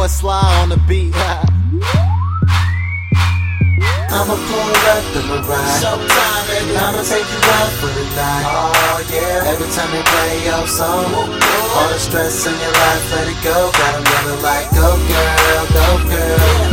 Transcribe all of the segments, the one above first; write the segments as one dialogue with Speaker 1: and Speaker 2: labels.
Speaker 1: boy Sly on the beat.
Speaker 2: I'ma pull up the ride.
Speaker 1: Showtime, baby.
Speaker 2: I'ma take you out for the night.
Speaker 1: Oh yeah.
Speaker 2: Every time they play your song, all the stress in your life, let it go. Got 'em yelling like, go girl, go girl,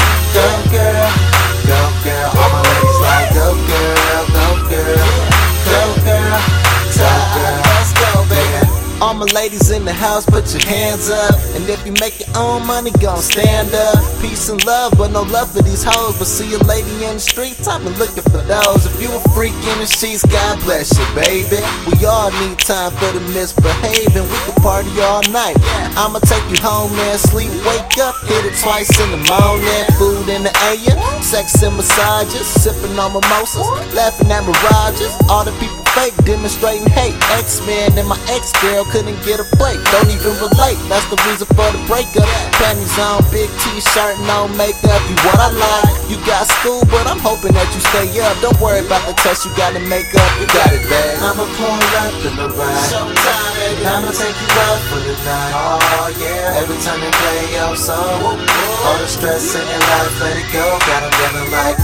Speaker 2: All my ladies
Speaker 1: in the house, put your hands up. And if you make your own money, gon' stand up. Peace and love, but no love for these hoes. But see a lady in the streets, I've been looking for those. If you a freak in the sheets, God bless you, baby. We all need time for the misbehaving. We can party all night. I'ma take you home and sleep, wake up, hit it twice in the morning. Food in the air, sex and massages, sipping on mimosas, laughing at mirages. All the people fake, demonstrating hate. X-Men and my ex-girl couldn't get a break. Don't even relate, that's the reason for the breakup. Panties on, big t-shirt, no makeup. You what I like. You got school, but I'm hoping that you stay up. Don't worry about the test you gotta make up. You got it, babe.
Speaker 2: I'ma pull up in the ride.
Speaker 1: Showtime, baby.
Speaker 2: I'ma take you out for the night.
Speaker 1: Oh yeah.
Speaker 2: Every time they play your song, all the stress in your life, let it go. Got 'em yelling like,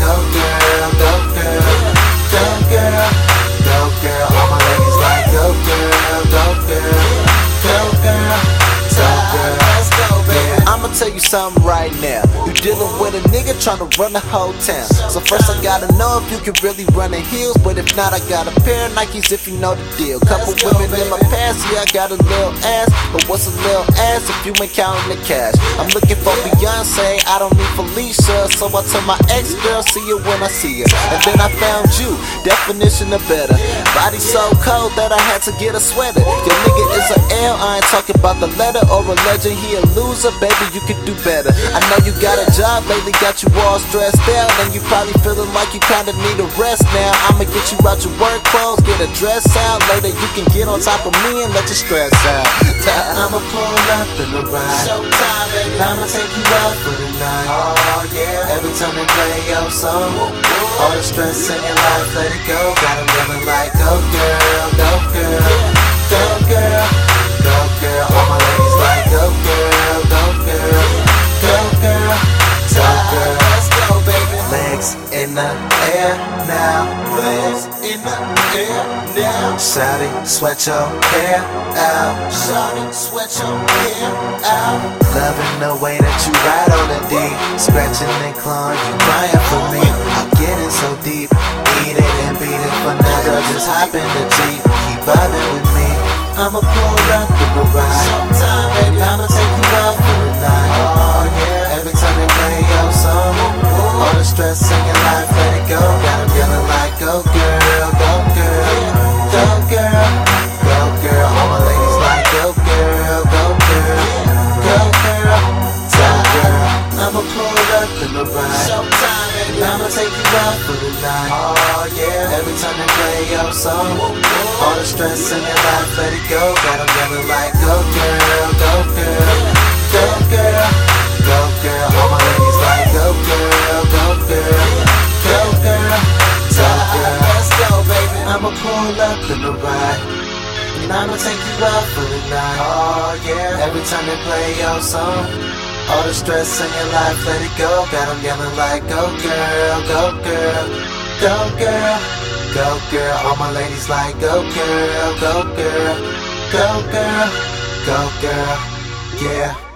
Speaker 1: something right now. You dealing with a nigga tryna run the whole town. So first I gotta know if you can really run the heels. But if not, I got a pair of Nikes if you know the deal. Couple
Speaker 2: go,
Speaker 1: women in my past, yeah, I got a little ass. But what's a little ass if you ain't counting the cash? I'm looking for Beyonce, I don't need Felicia. So I told my ex girl, see you when I see you. And then I found you, definition of better. Body so cold that I had to get a sweater. Your nigga is a L, I ain't talking about the letter or a legend. He a loser, baby, you could do better. I know you got a job lately, got you all stressed out. And you probably feeling like you kinda need a rest now. I'ma get you out your work clothes, get a dress out. Later, you can get on top of me and let your stress out.
Speaker 2: I'ma pull up in the ride.
Speaker 1: Showtime, baby.
Speaker 2: I'ma take you out for the night.
Speaker 1: Oh, yeah.
Speaker 2: Every time they play your song, all the stress in your life, let it go. Got Got 'em yelling like, go girl, go girl, go girl, go girl. All my Legs in the air now. Shawty, sweat your hair out.
Speaker 1: Shawty, sweat your hair out.
Speaker 2: Loving the way that you ride on the D, scratching and clawing, you crying for me. I'm getting so deep, eat it and beat it for now. Girl, just hop in the Jeep, keep vibing with me. I'ma pull up in all the stress in your life, let it go. Got 'em yelling like, go girl, go girl, go girl, go girl. All my ladies like, go girl, go girl, go girl, go girl.
Speaker 1: Let's go, baby.
Speaker 2: I'ma pull up in the ride. And I'ma take you out for the night.
Speaker 1: Oh, yeah.
Speaker 2: Every time they play your song, all the stress in your life, let it go. Got 'em yelling like, go girl, go girl, go girl, go girl. All my ladies like, go girl, go girl, go girl, go girl, yeah.